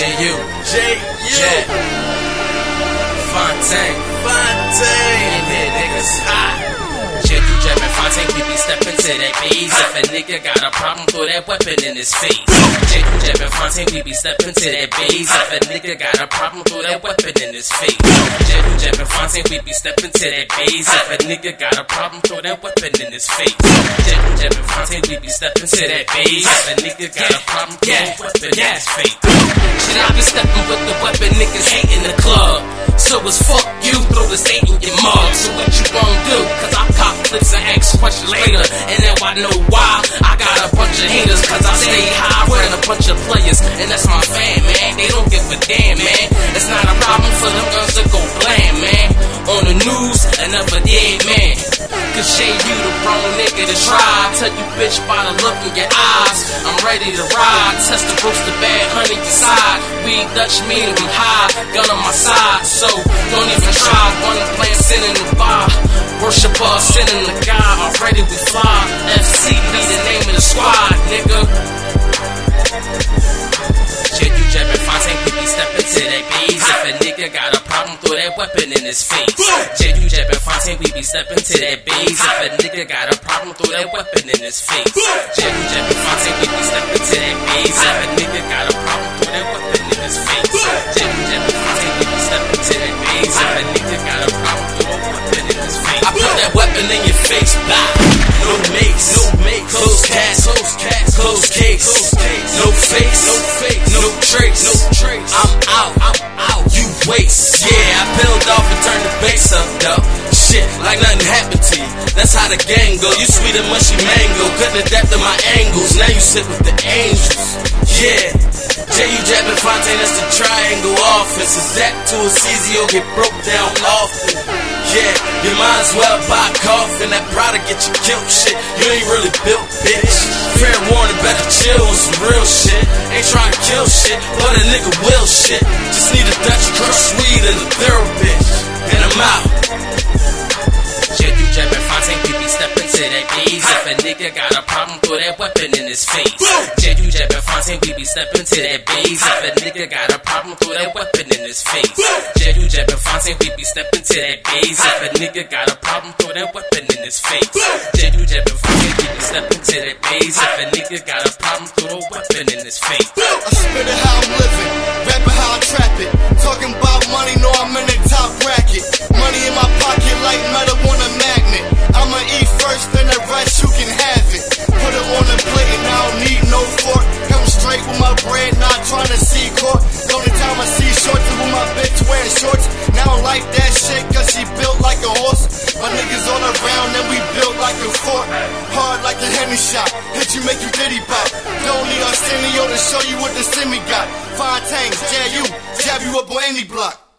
J.U. J.U. Fontane. Fontane. In here, niggas. J.U. Jet and Fontane, we be stepping to that bass. If a nigga got a problem, throw that weapon in his face. Jet and Fontane, we be stepping to that bass. If a nigga got a problem, throw that weapon in his face. Jet and Fontane, we be stepping to that bass. If a nigga got a problem, throw that weapon in his face. Jet and Fontane, we be stepping to that bass. If a nigga got a problem, throw that weapon in his face. Shit, I be stepping with the weapon, niggas hate in the club. So it's fuck you, throw this eight in your mug. So what you gon' do? Cause I cop clips and ask questions later. And now I know why. I got a bunch of haters cause I stay high with a bunch of players. And that's my fan, man. They don't give a damn, man. It's not a problem for them girls to go bland, man. On the news, another dead man. Cause Shay, you the wrong nigga to try. Tell you bitch by the look in your eyes. I'm ready to ride. Test the roast the bad honey beside. We Dutch medium high. Gun on my side. So don't even try. One plan sitting in the bar. Worship us, sending the guy. Already we fly. FC, be the name of the squad, nigga. Shit, you jabbing Fontane, we be stepping to that bass. If a nigga got a problem, throw that weapon in his face. Shit, you jabbing Fontane, we be stepping to that bass. If a nigga got a problem, throw that weapon in his face. Shit, you jabbing Fontane, we be stepping to that bass. If a nigga got a trace, no trace. I'm out, I'm out, you waste. Yeah, I peeled off and turned the bass up, though. Shit, like nothing happened to you. That's how the gang go. You sweet and mushy mango, couldn't adapt to my angles. Now you sit with the angels. Yeah. J.U. Jabbing Fontane, that's the triangle offense. That to a CZO get broke down often? Yeah, you might as well buy coffin. That product get you killed, shit. You ain't really built, bitch. Fair warning, better chill on some real shit. Ain't trying to kill shit, but a nigga will shit. Just need a Dutch crush weed and a thorough bitch. And I'm out. Shit, you jabbing Fontane, we be stepping to that bass. If a nigga got a problem, throw that weapon in his face. Jabbing Fontane, we be stepping to that bass. If a nigga got a problem, throw that weapon in his face. Shit, you jabbing Fontane, we be stepping to that bass. If a nigga got a problem, throw that weapon in his face. Shit, you jabbing Fontane, we be stepping to that bass. If a nigga got a problem, throw a weapon in his face. I spit it how I'm living, shot. Hit you, make you diddy pop. Don't need Arsenio to show you what the semi got. Fontanes, J.U. Jab you up on any block.